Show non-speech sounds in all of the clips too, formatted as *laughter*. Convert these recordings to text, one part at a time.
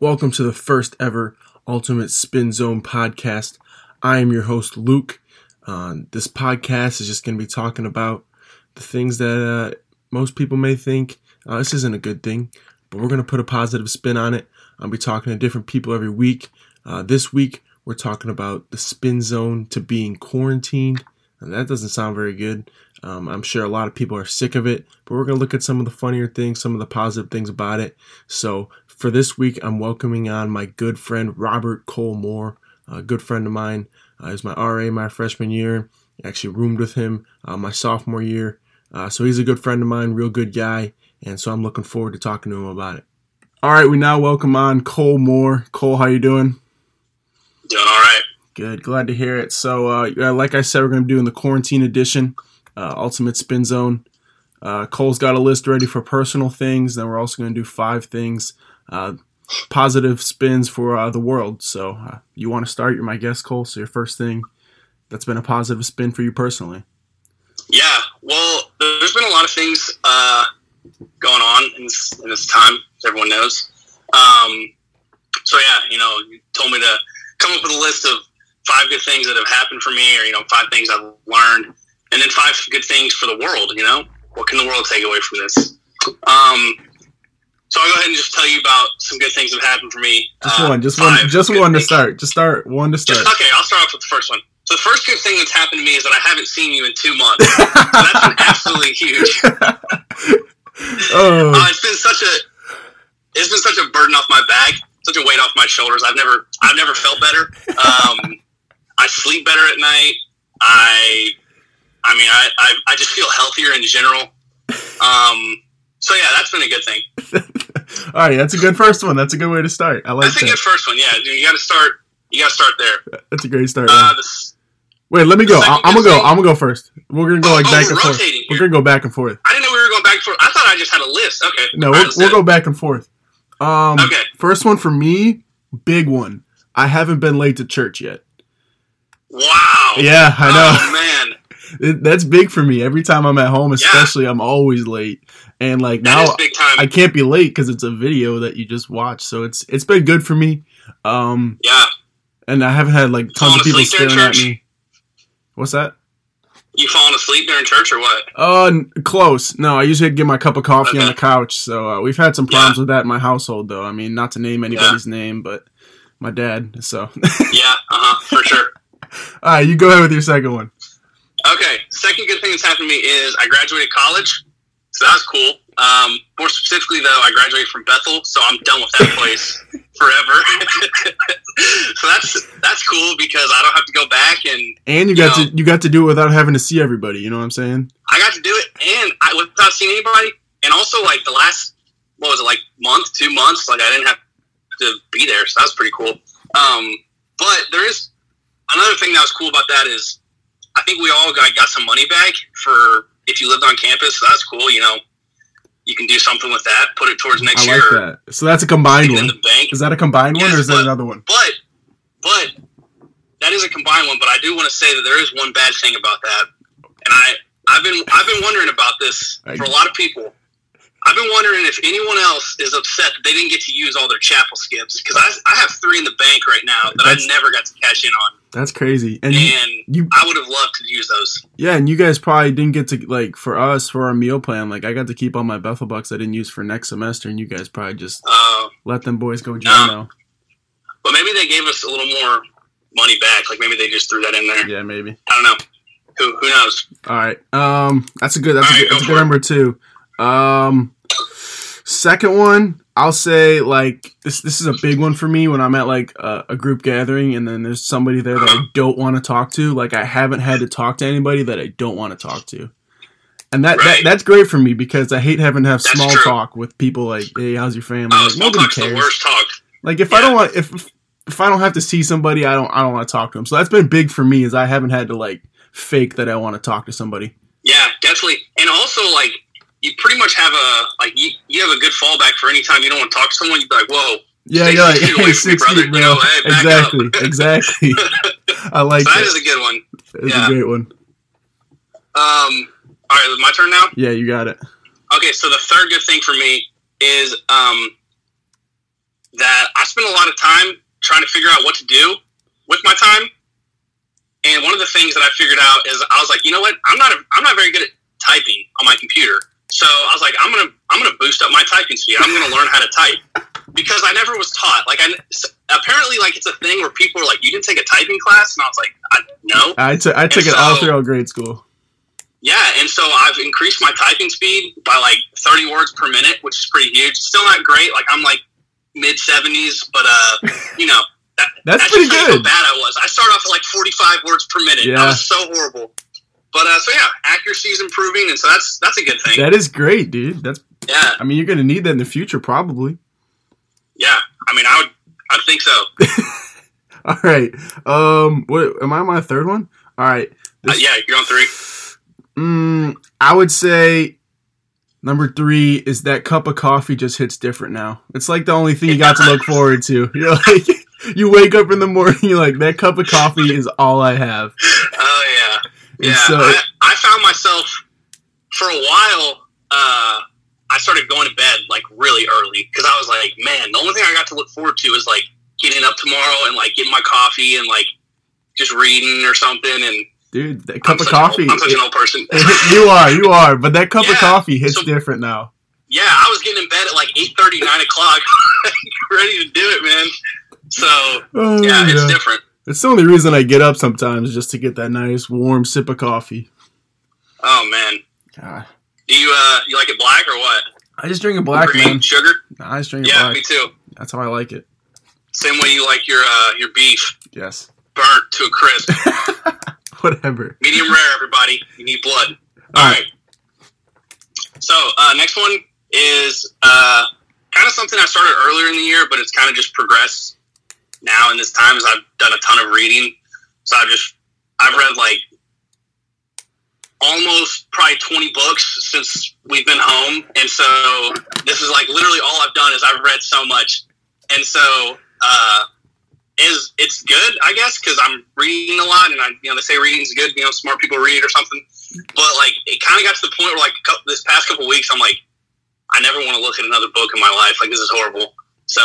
Welcome to the first ever Ultimate Spin Zone podcast. I am your host, Luke. Uh, this podcast is just going to be talking about the things that uh, most people may think uh, this isn't a good thing, but we're going to put a positive spin on it. I'll be talking to different people every week. Uh, this week, we're talking about the spin zone to being quarantined. And that doesn't sound very good. Um, I'm sure a lot of people are sick of it, but we're going to look at some of the funnier things, some of the positive things about it. So for this week, I'm welcoming on my good friend Robert Cole Moore, a good friend of mine. Uh, he's my RA my freshman year. I actually roomed with him uh, my sophomore year. Uh, so he's a good friend of mine, real good guy, and so I'm looking forward to talking to him about it. All right, we now welcome on Cole Moore. Cole, how you doing? Doing all right. Good, glad to hear it. So, uh, like I said, we're going to be doing the quarantine edition, uh, Ultimate Spin Zone. Uh, Cole's got a list ready for personal things. Then we're also going to do five things, uh, positive spins for uh, the world. So, uh, you want to start? You're my guest, Cole. So, your first thing that's been a positive spin for you personally. Yeah, well, there's been a lot of things uh, going on in this, in this time, as everyone knows. Um, so yeah, you know, you told me to come up with a list of five good things that have happened for me, or you know, five things I've learned, and then five good things for the world. You know, what can the world take away from this? Um, so I'll go ahead and just tell you about some good things that have happened for me. Just uh, one, just one, just one to start. Just start one to start. Just, okay, I'll start off with the first one. So the first good thing that's happened to me is that I haven't seen you in two months. so *laughs* that's been absolutely huge. *laughs* oh. Uh, it's been such a it's been such a burden off my back, such a weight off my shoulders. I've never I've never felt better. Um, *laughs* I sleep better at night. I I mean I, I, I just feel healthier in general. Um, so yeah, that's been a good thing. *laughs* All right, that's a good first one. That's a good way to start. I like that's that. That's a good first one. Yeah, you got to start. You got to start there. That's a great start. Uh, the, Wait, let me go. I, am gonna go. I'm gonna go first. We're gonna go like oh, back and forth. Here. We're gonna go back and forth. I didn't know we were going back and forth. I thought I just had a list. Okay. No, we'll, we'll go back and forth. Um, okay. First one for me, big one. I haven't been late to church yet. Wow. Yeah, I know. Oh man. It, that's big for me. Every time I'm at home, especially, yeah. I'm always late. And like that now, I can't be late because it's a video that you just watch. So it's it's been good for me. Um, yeah. And I haven't had like tons of people staring at me. What's that? You falling asleep during church or what? Uh, close. No, I usually get my cup of coffee okay. on the couch. So uh, we've had some problems yeah. with that in my household, though. I mean, not to name anybody's yeah. name, but my dad. So *laughs* yeah, uh huh, for sure. All right, you go ahead with your second one. Okay, second good thing that's happened to me is I graduated college, so that was cool. Um, more specifically, though, I graduated from Bethel, so I'm done with that place *laughs* forever. *laughs* so that's that's cool because I don't have to go back and and you, you got know, to you got to do it without having to see everybody. You know what I'm saying? I got to do it, and I without seeing anybody, and also like the last what was it like month, two months, like I didn't have to be there, so that was pretty cool. Um, but there is another thing that was cool about that is I think we all got got some money back for if you lived on campus. So that's cool, you know you can do something with that. Put it towards next I like year. That. So that's a combined one. Is that a combined yes, one, or is but, that another one? But but that is a combined one. But I do want to say that there is one bad thing about that, and I I've been I've been wondering about this for a lot of people. I've been wondering if anyone else is upset that they didn't get to use all their chapel skips because I, I have three in the bank right now that That's, I never got to cash in on. That's crazy. And, and you, I would have loved to use those. Yeah, and you guys probably didn't get to like for us for our meal plan. Like I got to keep all my Bethel bucks I didn't use for next semester, and you guys probably just uh, let them boys go now. But maybe they gave us a little more money back. Like maybe they just threw that in there. Yeah, maybe. I don't know. Who who knows? All right. Um, that's a good. That's all a good, right, that's a good number two. Um, second one, I'll say like this. This is a big one for me when I'm at like a, a group gathering and then there's somebody there that I don't want to talk to. Like I haven't had to talk to anybody that I don't want to talk to, and that, right. that that's great for me because I hate having to have that's small true. talk with people. Like, hey, how's your family? Oh, like, nobody cares. The worst talk. Like if yeah. I don't want if if I don't have to see somebody, I don't I don't want to talk to them. So that's been big for me is I haven't had to like fake that I want to talk to somebody. Yeah, definitely. And also like you pretty much have a like you, you have a good fallback for any time you don't want to talk to someone. You'd be like, "Whoa." Yeah, you're like, hey, six feet, bro. You know, hey, exactly, *laughs* exactly. *laughs* I like so that. That is a good one. It's yeah. a great one. Um. All right, my turn now. Yeah, you got it. Okay, so the third good thing for me is um that I spend a lot of time trying to figure out what to do with my time. And one of the things that I figured out is I was like, you know what? I'm not a, I'm not very good at typing on my computer. So I was like, I'm gonna I'm gonna boost up my typing speed. I'm gonna learn how to type because I never was taught. Like I apparently like it's a thing where people are like, you didn't take a typing class, and I was like, I, no. I took I And it all throughout grade school. Yeah, and so I've increased my typing speed by like 30 words per minute, which is pretty huge. Still not great. Like I'm like mid 70s, but uh, *laughs* you know. That, That's just pretty good. How bad I was. I started off at like 45 words per minute. Yeah. I was so horrible. But uh, so yeah, accuracy is improving, and so that's that's a good thing. That is great, dude. That's yeah, I mean you're gonna need that in the future probably. yeah. I mean, I would, I think so. *laughs* All right. Um what am I on my third one? All right. Uh, yeah, you're on three. Mm, I would say number three is that cup of coffee just hits different now. It's like the only thing you got to look *laughs* forward to. You're like, *laughs* you wake up in the morning, you're like, that cup of coffee is all I have. Yeah, yeah. so, I, I found myself for a while. Uh, I started going to bed like really early because I was like, man, the only thing I got to look forward to is like getting up tomorrow and like getting my coffee and like just reading or something. And dude, that cup I'm of an old- coffee. I'm such an old person. *laughs* you are, you are, but that cup of coffee hits so- different now. yeah, I was getting in bed at like 8:30, 9 o'clock, *laughs* ready to do it, man. So Oh, yeah, it's different. It's the only reason I get up sometimes, just to get that nice warm sip of coffee. Oh man, God. do you uh you like it black or what? I just drink it black, Green man. sugar? Nah, I just drink it Yeah, black. me too. That's how I like it. Same way you like your uh your beef Yes. burnt to a crisp. *laughs* Whatever. Medium rare, everybody. You need blood. All All right. So uh, next one is uh, kind of something I started earlier in the year, but it's kind of just progressed now in this time as I've done a ton of reading. So I've just I've read like almost probably 20 books since we've been home, and so this is like literally all I've done is I've read so much, and so uh, is it's good I guess because I'm reading a lot, and I you know they say reading's good, you know smart people read or something, but like it kind of got to the point where like couple, this past couple weeks I'm like I never want to look at another book in my life, like this is horrible. So,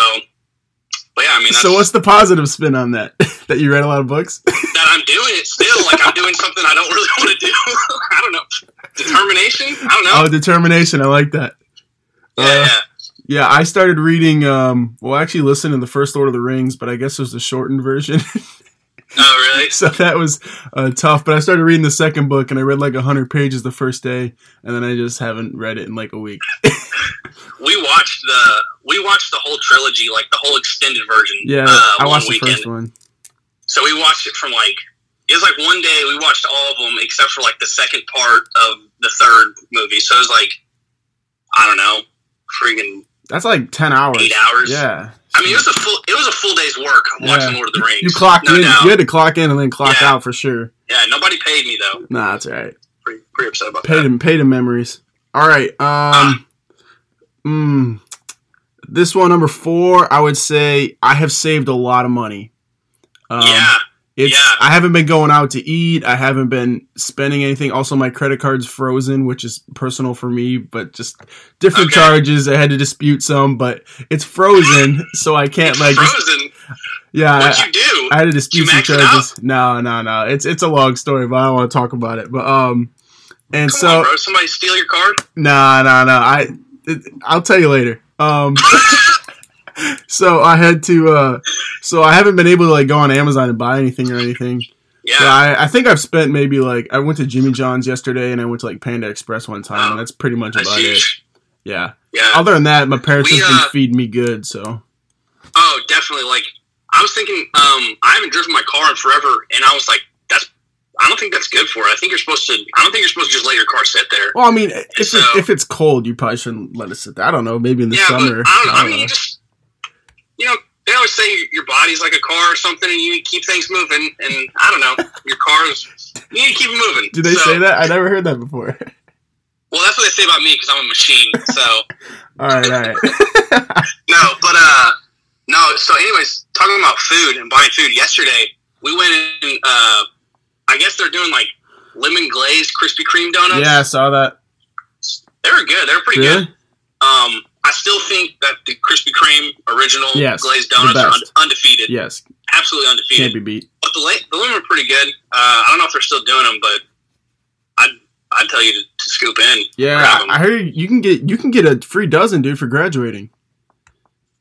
but yeah, I mean So what's the positive spin on that? *laughs* that you read a lot of books? *laughs* that I'm doing it still, like I'm doing something I don't really *laughs* want to do. I don't know determination. I don't know. oh, determination. I like that. yeah, uh, yeah. Yeah, I started reading. Um, well, actually, listened to the first Lord of the Rings, but I guess it was the shortened version. Oh, really? so that was uh, tough. But I started reading the second book, and I read like hundred pages the first day, and then I just haven't read it in like a week. We watched the we watched the whole trilogy, like the whole extended version. Yeah, uh, I watched the first one. So we watched it from like it was like one day we watched all of them except for like the second part of the third movie. So it was like I don't know, freaking That's like ten hours. eight hours. Yeah. I mean, it was a full it was a full day's work watching Yeah. Lord of the Rings. You clocked no in. doubt. You had to clock in and then clock Yeah. out for sure. Yeah, nobody paid me though. Nah, that's all right. Pretty, pretty upset about Paid that. him. Paid him memories. All right. Um. Mm, this one number four. I would say I have saved a lot of money. Um, yeah, It's Yeah. I haven't been going out to eat. I haven't been spending anything. Also, my credit card's frozen, which is personal for me, but just different Okay. charges. I had to dispute some, but it's frozen, *laughs* so I can't it's like. Just, frozen. yeah, What'd I, you do? I had to dispute some charges. No, no, no. It's it's a long story, but I don't want to talk about it. But um, and Come so on, bro. Somebody steal your card? no, no, no. I it, I'll tell you later. Um, *laughs* so I had to. Uh, so I haven't been able to like go on Amazon and buy anything or anything. Yeah. So I, I think I've spent maybe like I went to Jimmy John's yesterday and I went to like Panda Express one time. Oh, and that's pretty much That's about it. Yeah. Yeah. Other than that, my parents We, been uh, feeding me good. So Oh, definitely. Like I was thinking, um, I haven't driven my car in forever, and I was like. I don't think that's good for it. I think you're supposed to. I don't think you're supposed to just let your car sit there. well, I mean, if So- it, if it's cold, you probably shouldn't let it sit there. I don't know. Maybe in the yeah, summer. I don't know. I mean, you just, you know, they always say your body's like a car or something, and you need to keep things moving. And I don't know, *laughs* your car's you need to keep it moving. Do they So- say that? I never heard that before. Well, that's what they say about me because I'm a machine. So *laughs* all right, all right. *laughs* no, but uh, no. So, anyways, talking about food and buying food. Yesterday, we went in. Uh, I guess they're doing like lemon glazed Krispy Kreme donuts. yeah, I saw that. they were good. They were pretty Really? good. Um, I still think that the Krispy Kreme original Yes, glazed donuts are undefeated. Yes, Absolutely undefeated. can't be beat. But the la- the lemon are pretty good. Uh, I don't know if they're still doing them, but I'd I'd tell you to, to scoop in. Yeah, I heard you can get you can get a free dozen, dude, for graduating.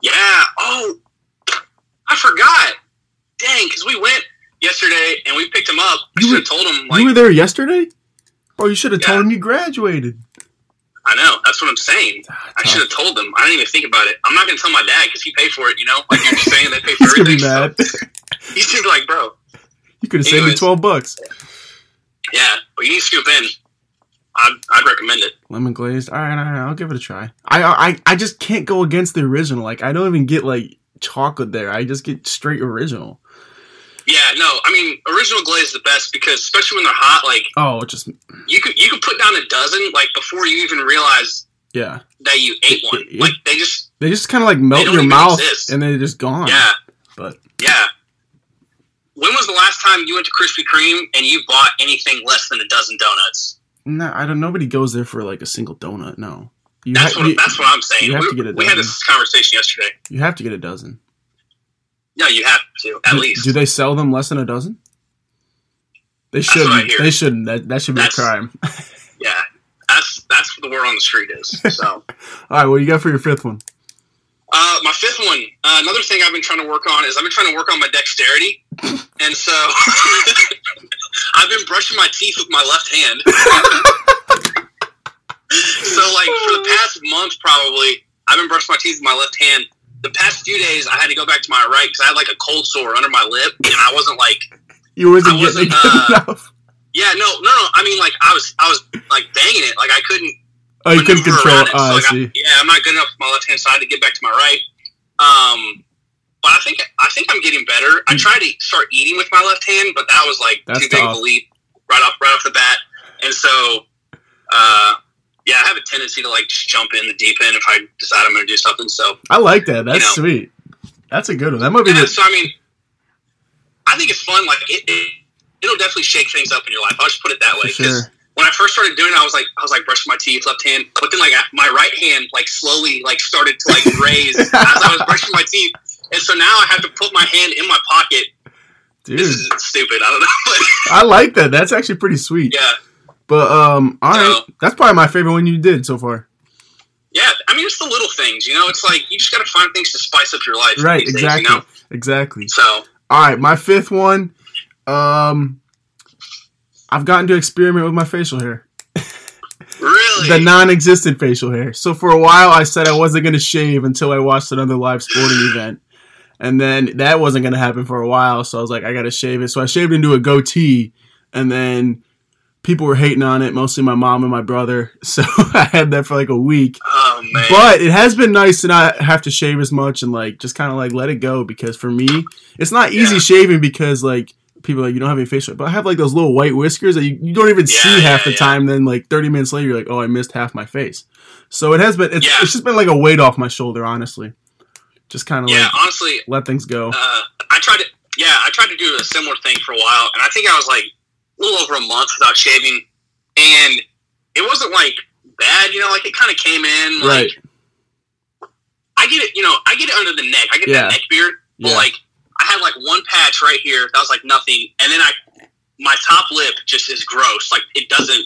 Yeah. Oh, I forgot. Dang, because we went yesterday and we picked him up. I You should were- have told them. you were there yesterday? Oh, you should have Yeah. told him you graduated. I know. That's what I'm saying. Ah, I should have told them. I didn't even think about it. I'm not going to tell my dad because he paid for it. You know, like you're just saying they pay *laughs* for He's gonna everything. be mad. So *laughs* he's gonna be like, bro, You could have saved me twelve bucks. yeah, but you need to scoop in. I'd, I'd recommend it. Lemon glazed. All right, all right, I'll give it a try. I I I just can't go against the original. Like I don't even get like chocolate there. I just get straight original. Yeah, no, I mean, original glaze is the best because especially when they're hot, like Oh, it just you could you could put down a dozen like before you even realize yeah. that you ate It- one. it- Like they just They just kind of like melt don't your mouth exist. and they're just gone. yeah, But yeah. When was the last time you went to Krispy Kreme and you bought anything less than a dozen donuts? no, I don't. Nobody goes there for like a single donut. No, you That's ha- what you, that's what I'm saying. you have we, to get a we had this conversation yesterday. you have to get a dozen. Yeah, you have to at do, least. Do they sell them less than a dozen? They shouldn't. They shouldn't. That that should be That's- a crime. *laughs* yeah, that's that's what the word on the street is. So. *laughs* All right, what you got for your fifth one? Uh, my fifth one, uh, another thing I've been trying to work on is I've been trying to work on my dexterity, *laughs* and so I've been brushing my teeth with my left hand. so, like for the past month, probably I've been brushing my teeth with my left hand. The past few days, I had to go back to my right because I had like a cold sore under my lip, and I wasn't like, You wasn't wasn't, good uh, *laughs* enough. yeah, no, no, no. I mean, like I was, I was like banging it, like I couldn't Oh, you couldn't control. it. it. Oh, So, I yeah, I'm not good enough with my left hand side to get back to my right. Um, but I think I think I'm getting better. I Mm. tried to start eating with my left hand, but that was like That's too big of a leap right off right off the bat. And so, uh, yeah, I have a tendency to like just jump in the deep end if I decide I'm going to do something. So I like that. That's you know. sweet. That's a good one. That might be yeah, the. so I mean, I think it's fun. Like it, it, it'll definitely shake things up in your life. I'll just put it that way. sure. when I first started doing it, I was like, I was like brushing my teeth, left hand, but then like my right hand like slowly like started to like raise as I was *laughs* brushing my teeth, and so now I have to put my hand in my pocket. Dude, This is stupid. I don't know. *laughs* I like that. That's actually pretty sweet. yeah, But um, all right, So- that's probably my favorite one you did so far. yeah. I mean, it's the little things. You know, it's like you just got to find things to spice up your life. Right, these days, exactly, you know? exactly. So All right, my fifth one. Um, I've gotten to experiment with my facial hair, *laughs* really, the non-existent facial hair. So for a while, I said I wasn't going to shave until I watched another live sporting *sighs* event, and then that wasn't going to happen for a while. So I was like, I got to shave it. So I shaved into a goatee, and then people were hating on it, mostly my mom and my brother. *laughs* So I had that for like a week. oh man, But it has been nice to not have to shave as much and like just kind of like let it go because for me, it's not easy Yeah. shaving because like people are like you don't have any facial, but I have like those little white whiskers that you, you don't even Yeah, see half yeah, the time. Then like thirty minutes later, you're like, oh, I missed half my face. So it has been. It's, it's just been like a weight off my shoulder, honestly. Just kind of yeah. like Honestly, let things go. uh, I tried to, yeah, I tried to do a similar thing for a while, and I think I was like a little over a month without shaving, and it wasn't like bad, you know, like it kind of came in, like Right. I get it, you know, I get it under the neck, I get Yeah. that neck beard, but Yeah. like I had like one patch right here that was like nothing, and then I, my top lip just is gross, like it doesn't,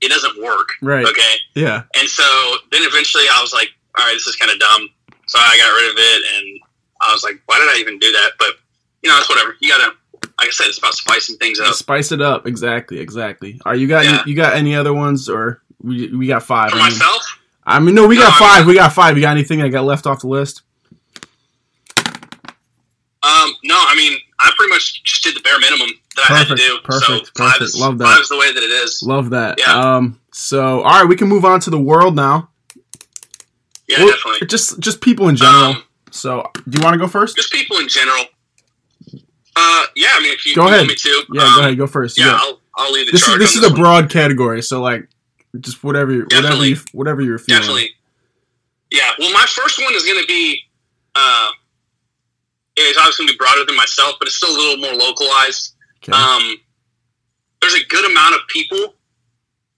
it doesn't work, Right. okay, Yeah. and so then eventually I was like, all right, this is kind of dumb. So I got rid of it and I was like, why did I even do that? But, you know, it's whatever. You got to, like I said, it's about spicing things up. Spice it up. Exactly. Exactly. Are you got Yeah. you got any other ones or we we got five? For I mean- myself, I mean, no, we No, got I five. mean- we got five. You got anything that got left off the list? um, no, I mean, I pretty much just did the bare minimum that I had to Perfect, do. perfect, so five perfect. is, Love that. Five is the way that it is. Love that. Yeah. Um. So, all right, we can move on to the world now. Yeah, Well, definitely. Just just people in general. Um, so, do you want to go first? just people in general. Uh, yeah, I mean, if you, Go ahead. want me to. Yeah, um, go ahead. Go first. Yeah, Yeah. I'll, I'll leave the This is this is a one. broad category. So, like, just whatever whatever you whatever you're feeling. Definitely. Yeah. Well, my first one is going to be. Uh, it's obviously going to be broader than myself, but it's still a little more localized. Okay. Um, there's a good amount of people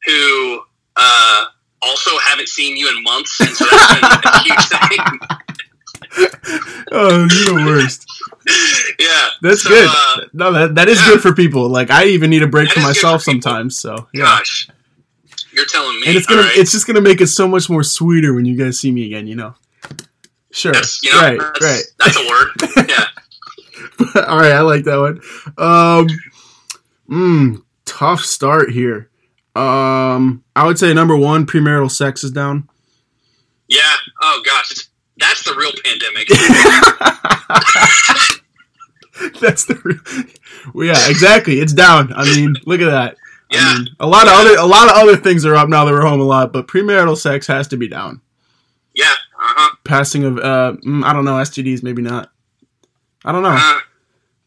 who uh, also haven't seen you in months, and so that's been a huge *laughs* thing. oh, you're the worst. Yeah, That's so, good. Uh, No, that that is yeah. good for people. Like I even need a break That for myself for sometimes. So yeah. Gosh, you're telling me, and it's gonna right? it's just gonna make it so much more sweeter when you guys see me again. You know. Sure. you know, right. that's, right. that's a word. *laughs* Yeah, *laughs* All right, I like that one. Um, mm, tough start here. Um, I would say number one, premarital sex is down. yeah. Oh gosh, it's, that's the real pandemic. *laughs* That's the real. Well, yeah, exactly. It's down. I mean, look at that. Yeah, I mean, a lot of other a lot of other things are up now that we're home a lot, but premarital sex has to be down. yeah. Uh huh. Passing of uh, mm, I don't know, STDs maybe not. I don't know, Uh,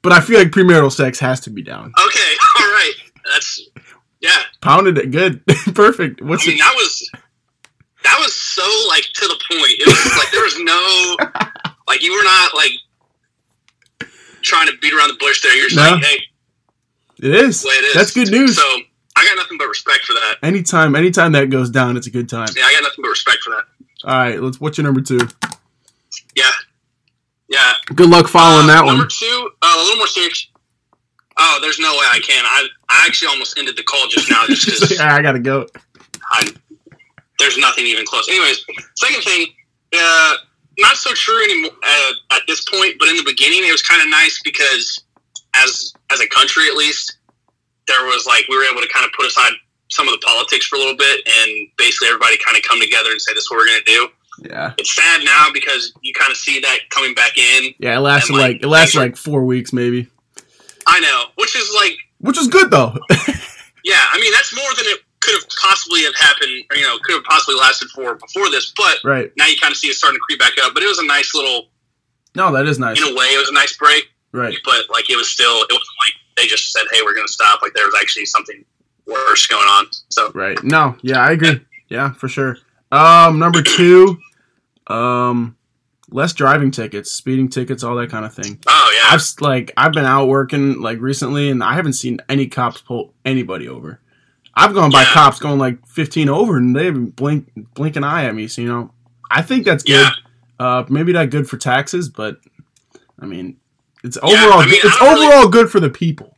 but I feel like premarital sex has to be down. okay, *laughs* all right. That's yeah. Pounded it good, *laughs* perfect. What's I mean, it? that was that was so like to the point. It was like there was no *laughs* like you were not like trying to beat around the bush there. You're just No. like, hey, It is. it is. That's good news. So I got nothing but respect for that. anytime, anytime that goes down, it's a good time. Yeah, I got nothing but respect for that. All right, let's. What's your number two? Yeah, yeah. Good luck following Uh, that number one. two, uh, a little more serious. Oh, there's no way I can. I I actually almost ended the call just now, just *laughs* because yeah, I gotta go. I, there's nothing even close. Anyways, second thing, uh, not so true anymore uh, at this point, but in the beginning, it was kind of nice because as as a country, at least, there was like we were able to kind of put aside some of the politics for a little bit, and basically everybody kind of come together and say this is what we're going to do. Yeah, It's sad now because you kind of see that coming back in. yeah. It lasted And, like, like it lasted like four weeks maybe, I know, which is like, which is good though. *laughs* yeah, I mean that's more than it could have possibly have happened, or you know, could have possibly lasted for before this, but. right. now you kind of see it starting to creep back up. But it was a nice little, No, that is nice. in a way, it was a nice break. Right. But like it was still, it wasn't like they just said, "Hey, we're going to stop." Like there was actually something worse going on. So Right. No. Yeah, I agree. Yeah, for sure. Um, number two, um, less driving tickets, speeding tickets, all that kind of thing. oh yeah, I've like I've been out working like recently, and I haven't seen any cops pull anybody over. I've gone by Yeah. cops going like 15 over, and they haven't blink blink an eye at me. So you know, I think that's good. Yeah. Uh, maybe not good for taxes, but I mean, it's Yeah, overall I mean, good- it's don't really- overall good for the people.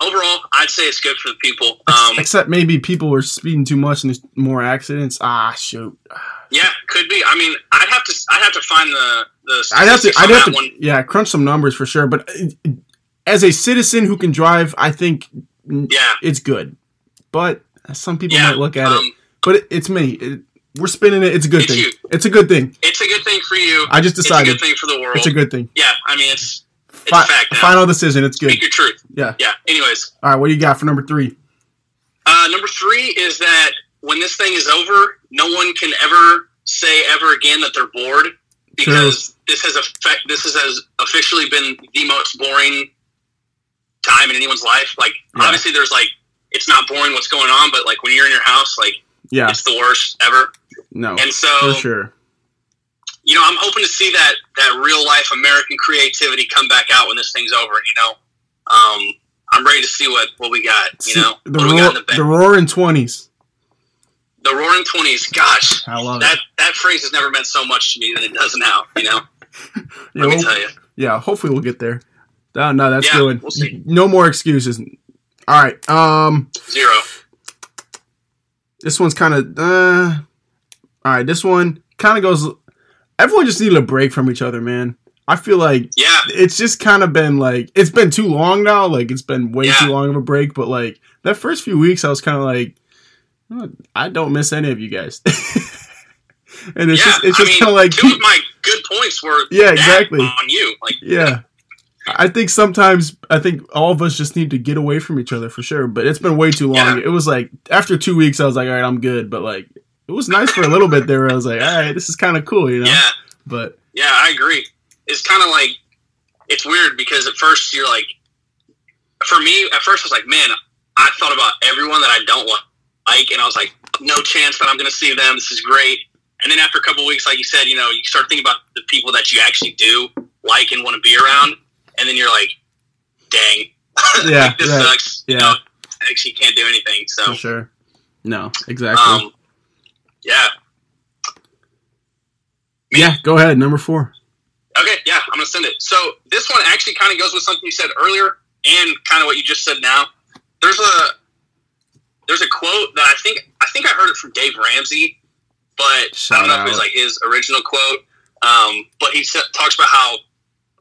overall, I'd say it's good for the people. Um, Except maybe people are speeding too much and there's more accidents. Ah, shoot. yeah, could be. I mean, I'd have to, I'd have to find the the. I'd have to, I'd have to, one. yeah, crunch some numbers for sure. But uh, as a citizen who can drive, I think Yeah, it's good. But some people yeah. might look at it. um, But it, it's me. It, we're spinning it. It's a good It's thing. you. It's a good thing. It's a good thing for you. I just decided. It's a good thing for the world. it's a good thing. yeah, I mean, it's it's Fi- a fact now. final decision. It's good. Speak your truth. Yeah. Yeah. Anyways, All right. What do you got for number three? Uh, number three is that when this thing is over, no one can ever say ever again that they're bored because this has effect. This has officially been the most boring time in anyone's life. Like Yeah. obviously, there's like it's not boring what's going on, but like when you're in your house, like Yeah. it's the worst ever. No. And so For sure. you know, I'm hoping to see that that real life American creativity come back out when this thing's over. And you know, um, I'm ready to see what what we got. You See, know, the, what do we got roar, in the the roaring twenties. The Roaring Twenties. Gosh, I love that that phrase has never meant so much to me than it does now. You know, *laughs* it. let me Yeah, tell you. yeah. Hopefully we'll get there. No, no, that's Yeah, good. we'll. No more excuses. All right. Um, Zero. this one's kind of. Uh, all right. This one kind of goes. Everyone just needed a break from each other, man. I feel like Yeah, it's just kind of been like it's been too long now. Like it's been way Yeah. too long of a break. But like that first few weeks, I was kind of like, "Oh, I don't miss any of you guys. *laughs* and it's yeah. just it's I just kind of like two of my good points were Yeah, exactly. on you. Like, yeah. I think sometimes I think all of us just need to get away from each other for sure. But it's been way too long. Yeah. It was like after two weeks, I was like, all right, I'm good. But like it was nice for a little bit there. I was like, all right, this is kind of cool, you know. yeah, But yeah, I agree. It's kind of like it's weird because at first you're like, for me, at first I was like, man, I thought about everyone that I don't like, and I was like, no chance that I'm going to see them. This is great. And then after a couple weeks, like you said, you know, you start thinking about the people that you actually do like and want to be around, and then you're like, dang, *laughs* Yeah, like, this right. sucks. You Yeah. know, actually can't do anything. So for sure. No, exactly. Um, yeah. Yeah, go ahead. Number four. Okay, yeah, I'm gonna send it. So this one actually kind of goes with something you said earlier, and kind of what you just said now. There's a there's a quote that I think I think I heard it from Dave Ramsey, but I don't know if it was like his original quote. Um, but he sa- talks about how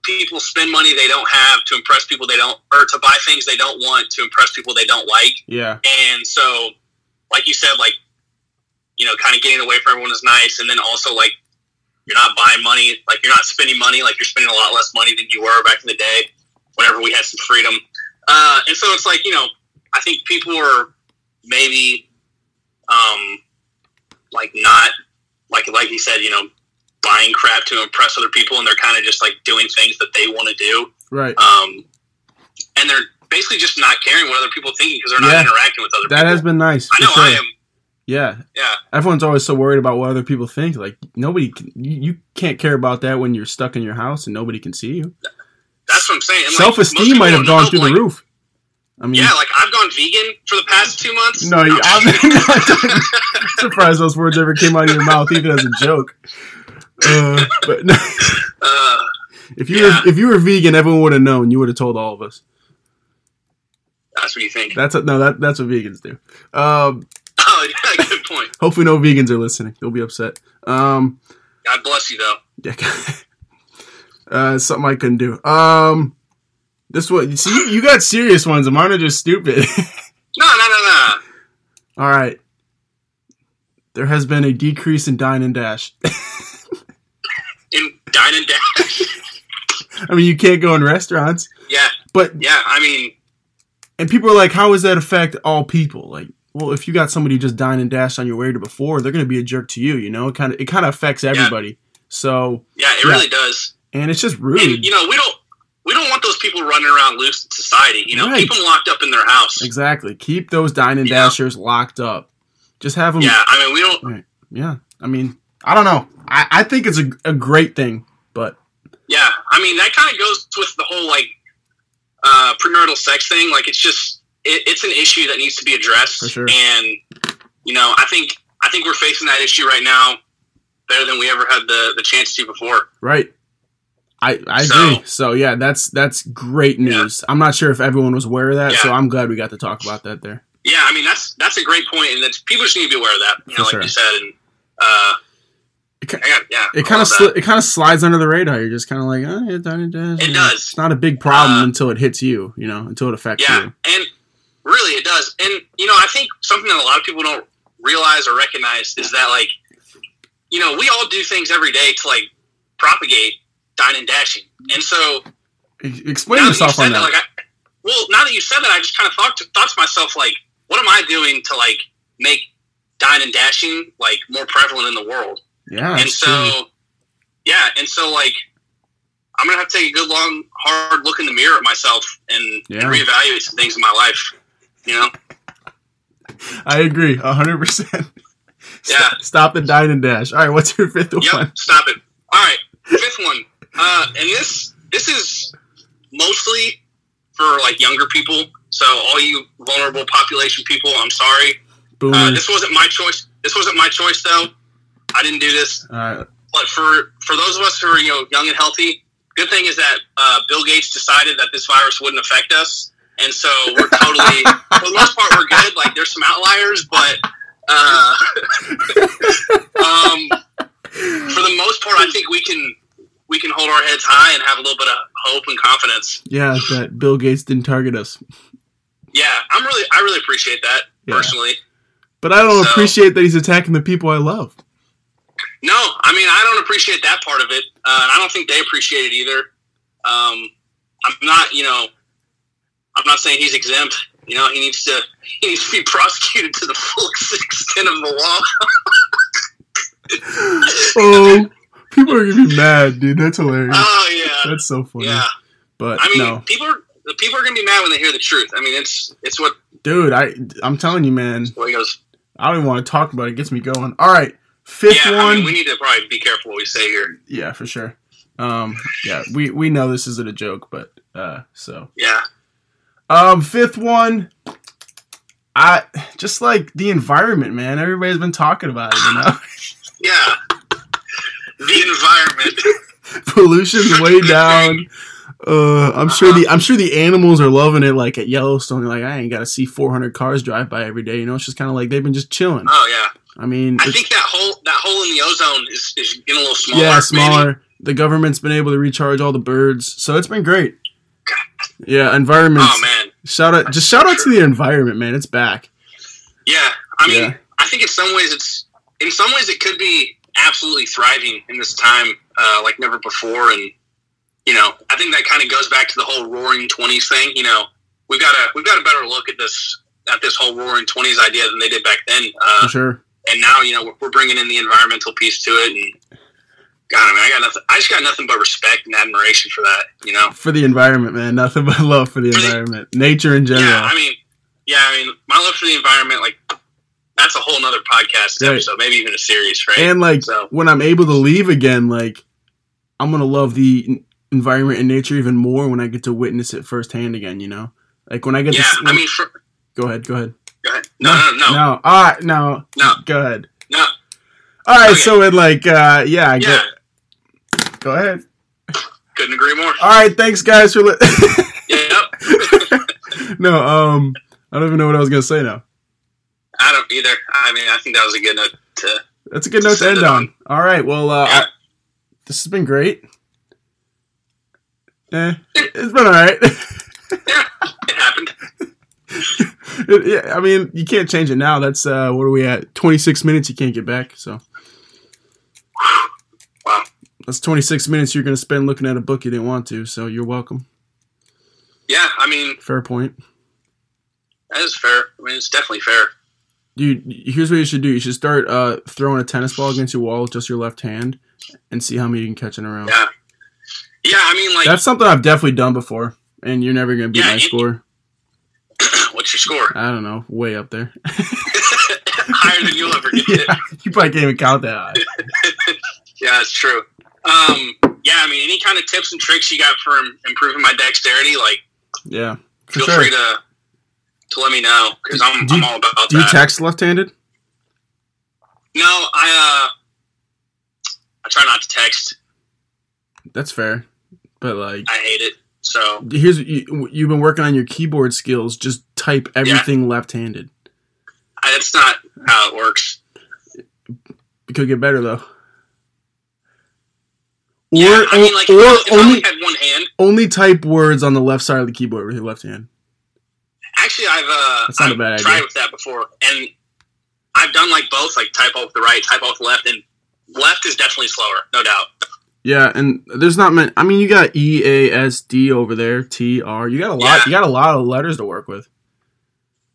people spend money they don't have to impress people they don't, or to buy things they don't want to impress people they don't like. Yeah, And so, like you said, like you know, kind of getting away from everyone is nice, and then also like you're not buying money, like you're not spending money, like you're spending a lot less money than you were back in the day, whenever we had some freedom. Uh, and so it's like you know, I think people are maybe, um, like not like like he said, you know, buying crap to impress other people, and they're kind of just like doing things that they want to do right. um, and they're basically just not caring what other people think because they're not Yeah. interacting with other That people. has been nice. I know sure. I am. Yeah, Yeah, everyone's always so worried about what other people think. Like nobody, can, you, you can't care about that when you're stuck in your house and nobody can see you. that's what I'm saying. And, Self esteem people might have gone through like, the roof. I mean, Yeah, like I've gone vegan for the past two months. no, you, *laughs* I'm *laughs* surprised those words ever came out of your mouth, even as a joke. Uh, but no, *laughs* uh, if you Yeah. were if you were vegan, everyone would have known. You would have told all of us. that's what you think. That's a, no, that that's what vegans do. Um, *laughs* Oh, yeah, good point. hopefully, no vegans are listening. They'll be upset. Um, God bless you, though. yeah, *laughs* uh, something I couldn't do. Um, this one, see, you, you got serious ones. and Mine are just stupid. No, no, no, no. all right. There has been a decrease in dine and dash. In dine and dash. *laughs* I mean, you can't go in restaurants, yeah, but yeah. I mean, and people are like, "How does that affect all people?" Like, well, if you got somebody who just dine and dash on your way to before, they're going to be a jerk to you. You know, it kind of it kind of affects everybody. So, yeah, it Yeah. really does. and it's just And rude. you know, we don't we don't want those people running around loose in society. You know, Right. keep them locked up in their house. Exactly. Keep those dine and Yeah. dashers locked up. Just have them. Yeah, I mean, we don't. Yeah. I mean, I don't know. I, I think it's a, a great thing, but Yeah, I mean that kind of goes with the whole like uh, premarital sex thing. Like it's just it, it's an issue that needs to be addressed. Sure. And you know, I think I think we're facing that issue right now better than we ever had the the chance to before. right. I, I So- agree. So yeah, that's that's great news. I'm not sure if everyone was aware of that, so I'm glad we got to talk about that there. Yeah, I mean that's that's a great point, and that people just need to be aware of that. You For like sure. you said, and uh, It I yeah, It kind of sli- it kind of slides under the radar. You're just kind of like, oh and dash. It does. It's not a big problem Uh, until it hits you. You know, until it affects you. Yeah, you. and really it does. And you know, I think something that a lot of people don't realize or recognize is that like, you know, we all do things every day to like propagate dine and dashing. And so Explain that you yourself on that, that. like, I, well, now that you said that, I just kind of thought to, thought to myself like, what am I doing to like make dine and dashing like more prevalent in the world? Yeah, and so, true. yeah, and so like, I'm gonna have to take a good long, hard look in the mirror at myself and, Yeah. and reevaluate some things in my life. You know. I agree, hundred percent. *laughs* Yeah. Stop the dine and dash. All right, what's your fifth Yep, one? stop it. All right, fifth one. Uh, and this this is mostly for like younger people. So all you vulnerable population people, I'm sorry. Uh, this wasn't my choice. This wasn't my choice though. I didn't do this. Right. But for for those of us who are you know young and healthy, good thing is that uh, Bill Gates decided that this virus wouldn't affect us, and so we're *laughs* totally for the most part we're good. Like there's some outliers, but uh, *laughs* um, for the most part, I think we can we can hold our heads high and have a little bit of hope and confidence. Yeah, that Bill Gates didn't target us, Yeah, I'm really I really appreciate that Yeah. personally. but I don't So- appreciate that he's attacking the people I love. No, I mean I don't appreciate that part of it, uh, and I don't think they appreciate it either. Um, I'm not, you know, I'm not saying he's exempt. You know, he needs to *laughs* he needs to be prosecuted to the full *laughs* extent of the law. *laughs* oh, people are gonna be mad, dude. That's hilarious. Oh yeah, That's so funny. yeah. But I mean, no, people are the people are gonna be mad when they hear the truth. I mean, it's it's what dude, I I'm telling you, man. what he goes. I don't even want to talk about it. It gets me going. All right, fifth Yeah, one. I mean, we need to probably be careful what we say here. yeah, for sure. Um, yeah, we we know this isn't a joke, but uh, so Yeah, um, fifth one. I just like the environment, man. Everybody's been talking about it, you know. *laughs* Yeah. The environment. *laughs* Pollution's way down. Uh, I'm sure the I'm sure the animals are loving it. Like at Yellowstone, like I ain't got to see 400 cars drive by every day. You know, it's just kind of like they've been just chilling. Oh yeah. I mean, I think that hole that hole in the ozone is, is getting a little smaller. yeah, maybe. smaller. The government's been able to recharge all the birds, so it's been great. Yeah, environment. Oh man. Shout out, just shout out to the environment, man. It's back. Yeah. I mean, Yeah. I think in some ways it's in some ways it could be absolutely thriving in this time uh, like never before, and you know I think that kind of goes back to the whole Roaring Twenties thing. You know, we've got a we've got a better look at this at this whole Roaring Twenties idea than they did back then. Uh, For sure. And now you know we're, we're bringing in the environmental piece to it and god I mean I got nothing I just got nothing but respect and admiration for that you know For the environment, man. Nothing but love for the For the- environment, nature in general. yeah I mean yeah I mean my love for the environment like that's a whole nother podcast Right. episode maybe even a series right and like so when I'm able to leave again, like I'm gonna love the environment and nature even more when I get to witness it firsthand again. You know, like when I get yeah to. I mean for, go ahead, go ahead. Go ahead. no no no no, no. All right, no, No. Go ahead. no. All right, Okay. so it like, uh, yeah, yeah get. Go ahead. couldn't agree more All right, thanks guys for. Li- yep *laughs* *laughs* no, um, I don't even know what I was gonna say now. I don't either I mean I think that was a good note to That's a good note to end it on. All right, well, uh, Yeah. I- this has been great. Eh, it's been all right. *laughs* yeah it happened yeah, I mean, you can't change it now. That's uh, what are we at? Twenty six minutes. You can't get back. So wow that's twenty six minutes you're going to spend looking at a book you didn't want to. So you're welcome. yeah I mean Fair point, that is fair I mean it's definitely fair dude. Here's what you should do. You should start uh, throwing a tennis ball against your wall with just your left hand, and see how many you can catch in a row. yeah yeah I mean like That's something I've definitely done before, and you're never going to beat Yeah, my score. Score I don't know, way up there. *laughs* higher than you'll ever get *laughs* yeah, you probably can't even count that high. *laughs* Yeah, that's true. Um, yeah, I mean, any kind of tips and tricks you got for improving my dexterity, like Yeah, feel sure. free to to let me know because I'm, Do you- I'm all about Do you text left-handed? no, I uh, I try not to text. That's fair, but like, I hate it. So here's you, you've been working on your keyboard skills. Just type everything left-handed. I, that's not how it works. It could get better though. Or, yeah, I mean, like or if, I, if only only had one hand. only type words on the left side of the keyboard with your left hand. Actually, I've uh, That's not a I've bad tried idea. with that before, and I've done like both, like type off the right, type off the left, and left is definitely slower, no doubt. Yeah, and there's not many. I mean, you got E A S D over there, T R. You got a lot. Yeah. You got a lot of letters to work with.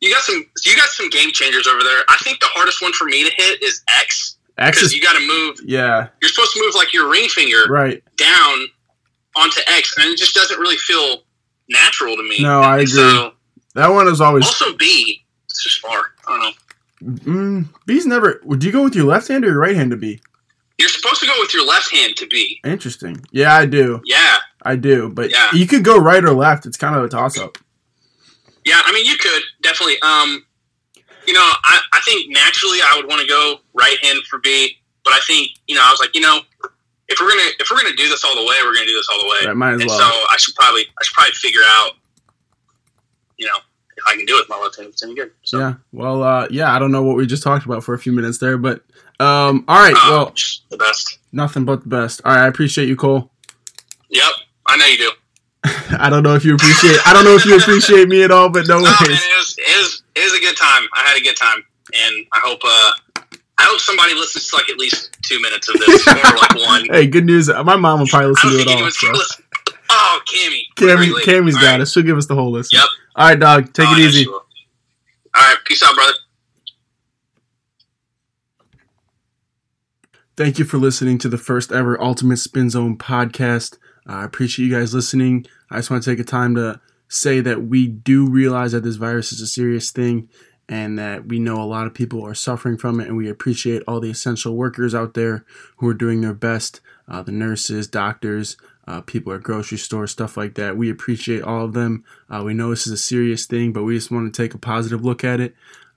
You got some. You got some game changers over there. I think the hardest one for me to hit is X X is you got to move. yeah, You're supposed to move like your ring finger right. down onto X, and it just doesn't really feel natural to me. No, I agree. So, That one is always. also B. It's just far. I don't know. Mm, B's never. Would you go with your left hand or your right hand to B? Supposed to go with your left hand to B. Interesting. Yeah, I do. Yeah, I do. But Yeah. you could go right or left. It's kind of a toss up. yeah. I mean, you could definitely. Um, you know, I, I think naturally I would want to go right hand for B, but I think you know I was like, you know, if we're gonna if we're gonna do this all the way, we're gonna do this all the way. Right, might as and well. so I should probably I should probably figure out, you know, if I can do it with my left hand, it's any good. So, Yeah. Well, uh, yeah, I don't know what we just talked about for a few minutes there, but um, all right. uh, Well, the best. nothing but the best. All right, I appreciate you, Cole. Yep, I know you do. *laughs* I don't know if you appreciate. I don't know if you appreciate me at all, but no No, man, it was, it was it was a good time. I had a good time, and I hope uh I hope somebody listens to like at least two minutes of this or like *laughs* one. Hey, good news. My mom will probably listen to it all. anyone's So. Oh, Cammy, Cammy? Cammy's All got right. us. She'll give us the whole list. Yep. All right, dog. Take Oh, it easy. will. All right, peace out, brother. Thank you for listening to the first ever Ultimate Spin Zone podcast. I appreciate you guys listening. I just want to take a time to say that we do realize that this virus is a serious thing and that we know a lot of people are suffering from it, and we appreciate all the essential workers out there who are doing their best uh, the nurses, doctors, uh, people at grocery stores, stuff like that. We appreciate all of them. Uh, we know this is a serious thing, but we just want to take a positive look at it.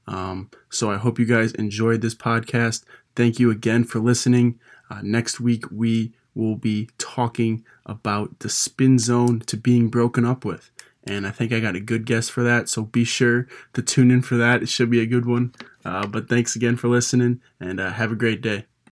Um, so I hope you guys enjoyed this podcast. Thank you again for listening. Uh, next week, we will be talking about the spin zone to being broken up with. And I think I got a good guess for that. So be sure to tune in for that. It should be a good one. Uh, but thanks again for listening and uh, have a great day.